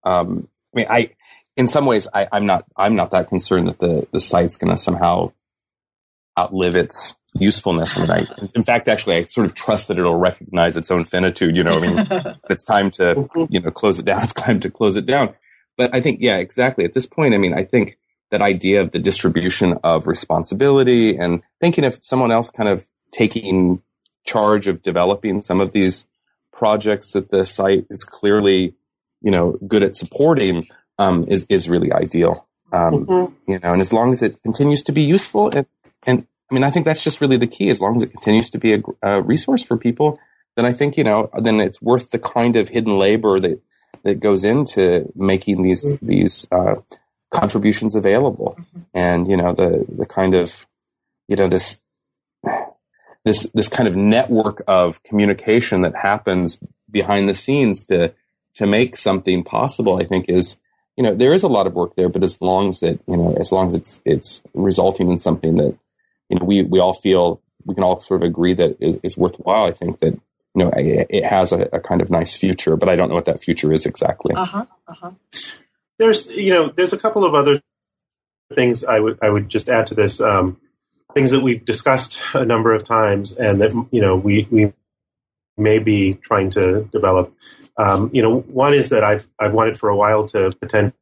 um, I mean, I, in some ways, I, am not, I'm not that concerned that the the site's going to somehow outlive its usefulness. I mean, I, in fact, actually, I sort of trust that it'll recognize its own finitude. You know, I mean, it's time to, you know, close it down. It's time to close it down. But I think, yeah, exactly. At this point, I mean, I think that idea of the distribution of responsibility and thinking of someone else kind of taking charge of developing some of these projects that the site is clearly, you know, good at supporting um, is is really ideal. Um, mm-hmm. You know, and as long as it continues to be useful, and, and I mean, I think that's just really the key. As long as it continues to be a, a resource for people, then I think you know, then it's worth the kind of hidden labor that that goes into making these these uh, contributions available, mm-hmm. and you know the the kind of you know this this this kind of network of communication that happens behind the scenes to to make something possible. I think is you know there is a lot of work there, but as long as it you know as long as it's it's resulting in something that you know we we all feel we can all sort of agree that is, is worthwhile. I think that you know, it, has a, a, kind of nice future, but I don't know what that future is exactly. Uh huh. Uh huh. There's, you know, there's a couple of other things I would I would just add to this. Um, things that we've discussed a number of times, and that you know we we may be trying to develop. Um, you know, one is that I've I've wanted for a while to potentially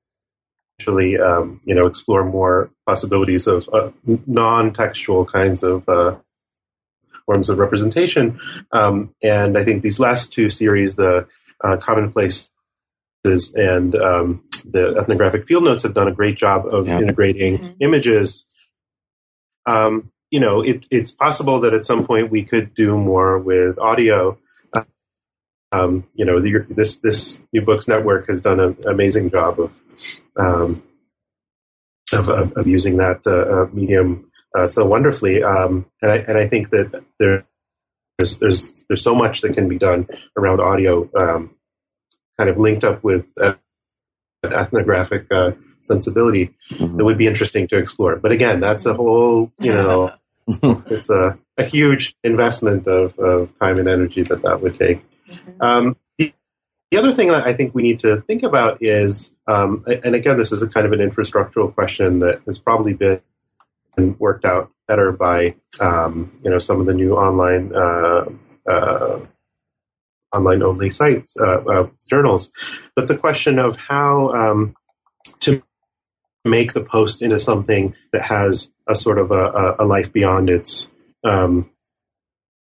um, you know explore more possibilities of uh, non-textual kinds of uh, forms of representation. Um, and I think these last two series, the uh, commonplaces and um, the ethnographic field notes, have done a great job of yeah. integrating mm-hmm. images. Um, you know, it, it's possible that at some point we could do more with audio. Um, you know, the, this this New Books Network has done an amazing job of um, of, of, of, using that uh, uh medium uh, so wonderfully. Um, and I and I think that there, there's there's there's so much that can be done around audio, um, kind of linked up with uh, ethnographic uh, sensibility mm-hmm. that would be interesting to explore. But again, that's a whole you know. it's a, a huge investment of, of time and energy that that would take. Mm-hmm. Um, the, the other thing that I think we need to think about is, um, and again, this is a kind of an infrastructural question that has probably been worked out better by um, you know some of the new online uh, uh, online only sites uh, uh journals. But the question of how um, to make the post into something that has a sort of a, a life beyond its um,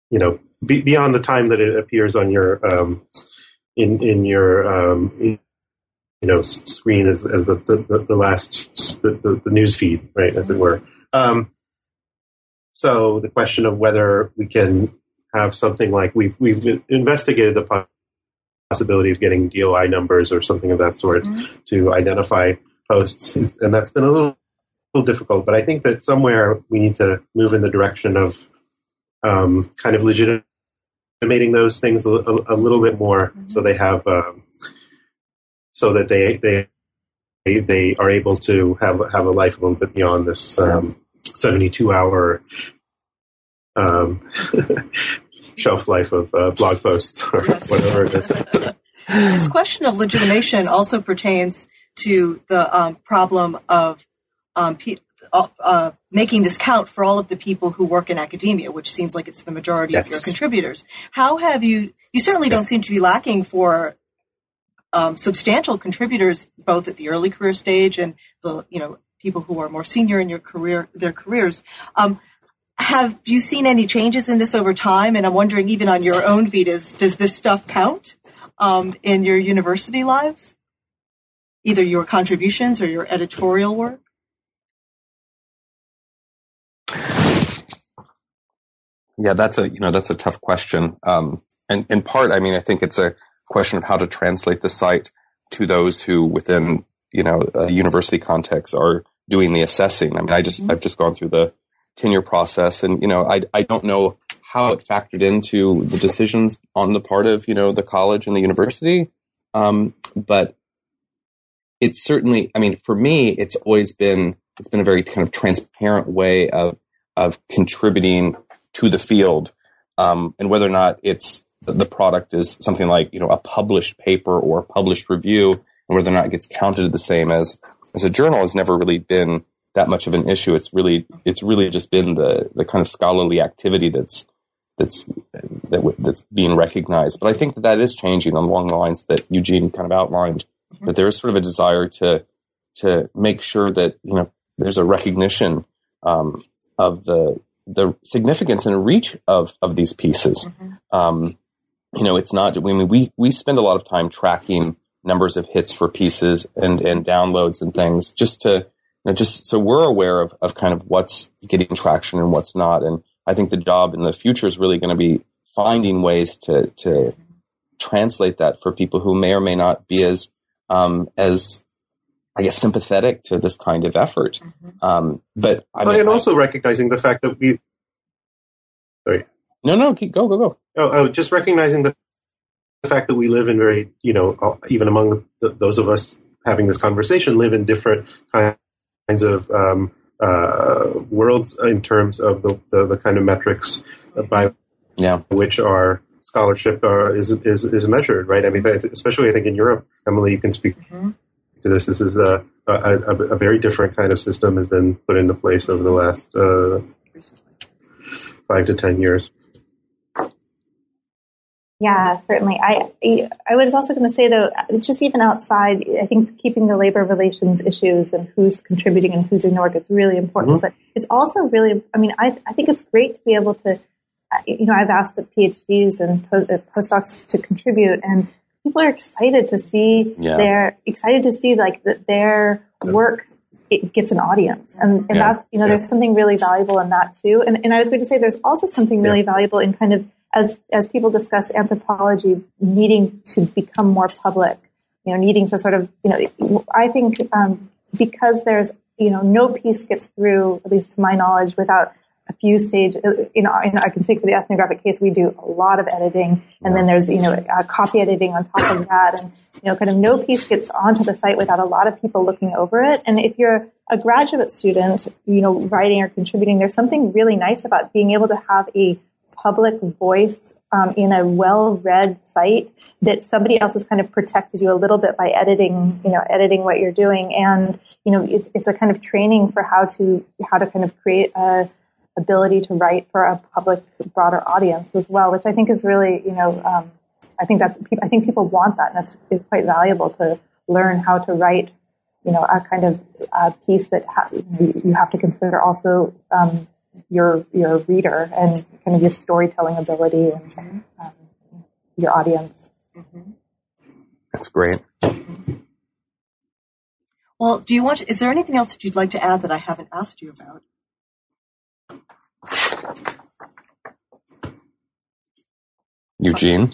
you know be, beyond the time that it appears on your um, in in your um, you know screen as, as the, the, the last the, the, the news feed right as it were um, so the question of whether we can have something like we've we've investigated the possibility of getting DOI numbers or something of that sort mm-hmm. to identify posts, and that's been a little, little difficult. But I think that somewhere we need to move in the direction of um, kind of legitimating those things a, a, a little bit more, mm-hmm. so they have um, so that they they they are able to have have a life a little bit beyond this um, 72 hour um, shelf life of uh, blog posts or whatever it is. this question of legitimation also pertains to the um, problem of um, pe- uh, making this count for all of the people who work in academia, which seems like it's the majority yes. of your contributors. How have you? You certainly don't seem to be lacking for um, substantial contributors, both at the early career stage and the you know people who are more senior in your career, their careers. Um, have you seen any changes in this over time? And I'm wondering, even on your own vitas, does this stuff count um, in your university lives? Either your contributions or your editorial work? Yeah, that's a you know that's a tough question. Um, and in part, I mean, I think it's a question of how to translate the site to those who, within you know a university context, are doing the assessing. I mean, I just mm-hmm. I've just gone through the tenure process, and you know, I I don't know how it factored into the decisions on the part of you know the college and the university, um, but it's certainly. I mean, for me, it's always been it's been a very kind of transparent way of of contributing to the field, um, and whether or not it's the product is something like you know a published paper or a published review, and whether or not it gets counted the same as as a journal has never really been that much of an issue. It's really it's really just been the the kind of scholarly activity that's that's that, that's being recognized. But I think that that is changing along the lines that Eugene kind of outlined. Mm-hmm. That there is sort of a desire to to make sure that you know there's a recognition um, of the the significance and reach of of these pieces. Mm-hmm. Um, you know, it's not. I mean, we we spend a lot of time tracking numbers of hits for pieces and and downloads and things just to you know, just so we're aware of of kind of what's getting traction and what's not. And I think the job in the future is really going to be finding ways to to translate that for people who may or may not be as um, as I guess sympathetic to this kind of effort. Mm-hmm. Um, but I mean, and also recognizing the fact that we. Sorry. No, no, keep, go, go, go. Oh, oh, just recognizing the, the fact that we live in very, you know, even among the, those of us having this conversation, live in different kinds of um, uh, worlds in terms of the, the, the, kind of metrics by yeah. which our scholarship are, is, is, is measured, right? I mean, especially I think in Europe, Emily, you can speak mm-hmm. To this. This is a, a, a, very different kind of system has been put into place over the last uh, five to ten years. Yeah, certainly. I I was also going to say though, just even outside, I think keeping the labor relations issues and who's contributing and who's doing the work is really important. Mm-hmm. But it's also really, I mean, I I think it's great to be able to, you know, I've asked PhDs and postdocs to contribute, and people are excited to see yeah. they're excited to see like that their work it gets an audience. And, and yeah. that's, you know, yeah. there's something really valuable in that too. And, and I was going to say there's also something really valuable in kind of as as people discuss anthropology needing to become more public, you know, needing to sort of, you know, I think um, because there's, you know, no piece gets through, at least to my knowledge, without a few stage, uh, you know, I can speak for the ethnographic case, we do a lot of editing, and then there's, you know, uh, copy editing on top of that, and you know, kind of no piece gets onto the site without a lot of people looking over it. And if you're a graduate student, you know, writing or contributing, there's something really nice about being able to have a public voice um, in a well-read site that somebody else has kind of protected you a little bit by editing, you know, editing what you're doing, and you know, it's, it's a kind of training for how to how to kind of create a ability to write for a public, broader audience as well, which I think is really, you know, um, I think that's I think people want that, and it's it's quite valuable to learn how to write, you know, a kind of a piece that ha- you have to consider also um, your your reader and kind of your storytelling ability and um, your audience. Mm-hmm. That's great. Well, do you want? To, is there anything else that you'd like to add that I haven't asked you about? Eugene.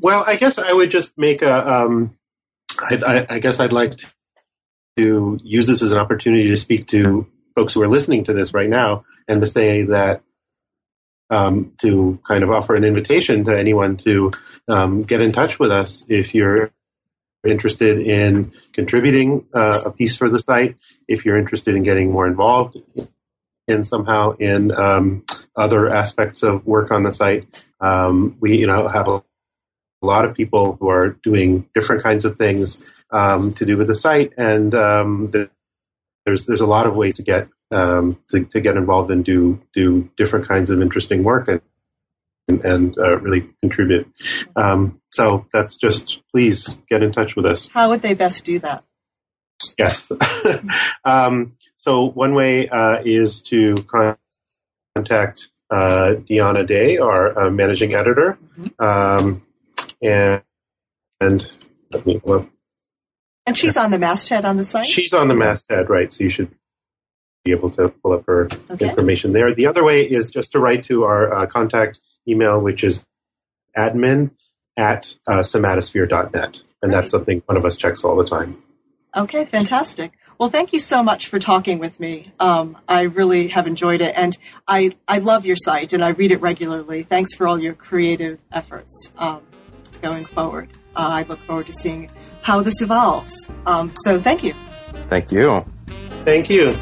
well, I guess I would just make a. Um, I, I, I guess I'd like to use this as an opportunity to speak to folks who are listening to this right now and to say that um, to kind of offer an invitation to anyone to um, get in touch with us if you're interested in contributing uh, a piece for the site, if you're interested in getting more involved in somehow in um, other aspects of work on the site. Um, we, you know, have a, a, lot of people who are doing different kinds of things um, to do with the site, and um, the, there's there's a lot of ways to get um, to, to, get involved and do do different kinds of interesting work and and uh, really contribute. Um, so that's just please get in touch with us. How would they best do that? Yes. um, so one way uh, is to contact uh, Deanna Day, our uh, managing editor, mm-hmm. um, and and let me well, and she's on the masthead on the site? She's on the masthead, right. So you should be able to pull up her okay. information there. The other way is just to write to our uh, contact email, which is admin at uh, somatosphere.net. And that's something one of us checks all the time. Okay, fantastic. Well, thank you so much for talking with me. Um, I really have enjoyed it, and I, I love your site, and I read it regularly. Thanks for all your creative efforts um, going forward. Uh, I look forward to seeing how this evolves. Um, so, thank you. Thank you. Thank you.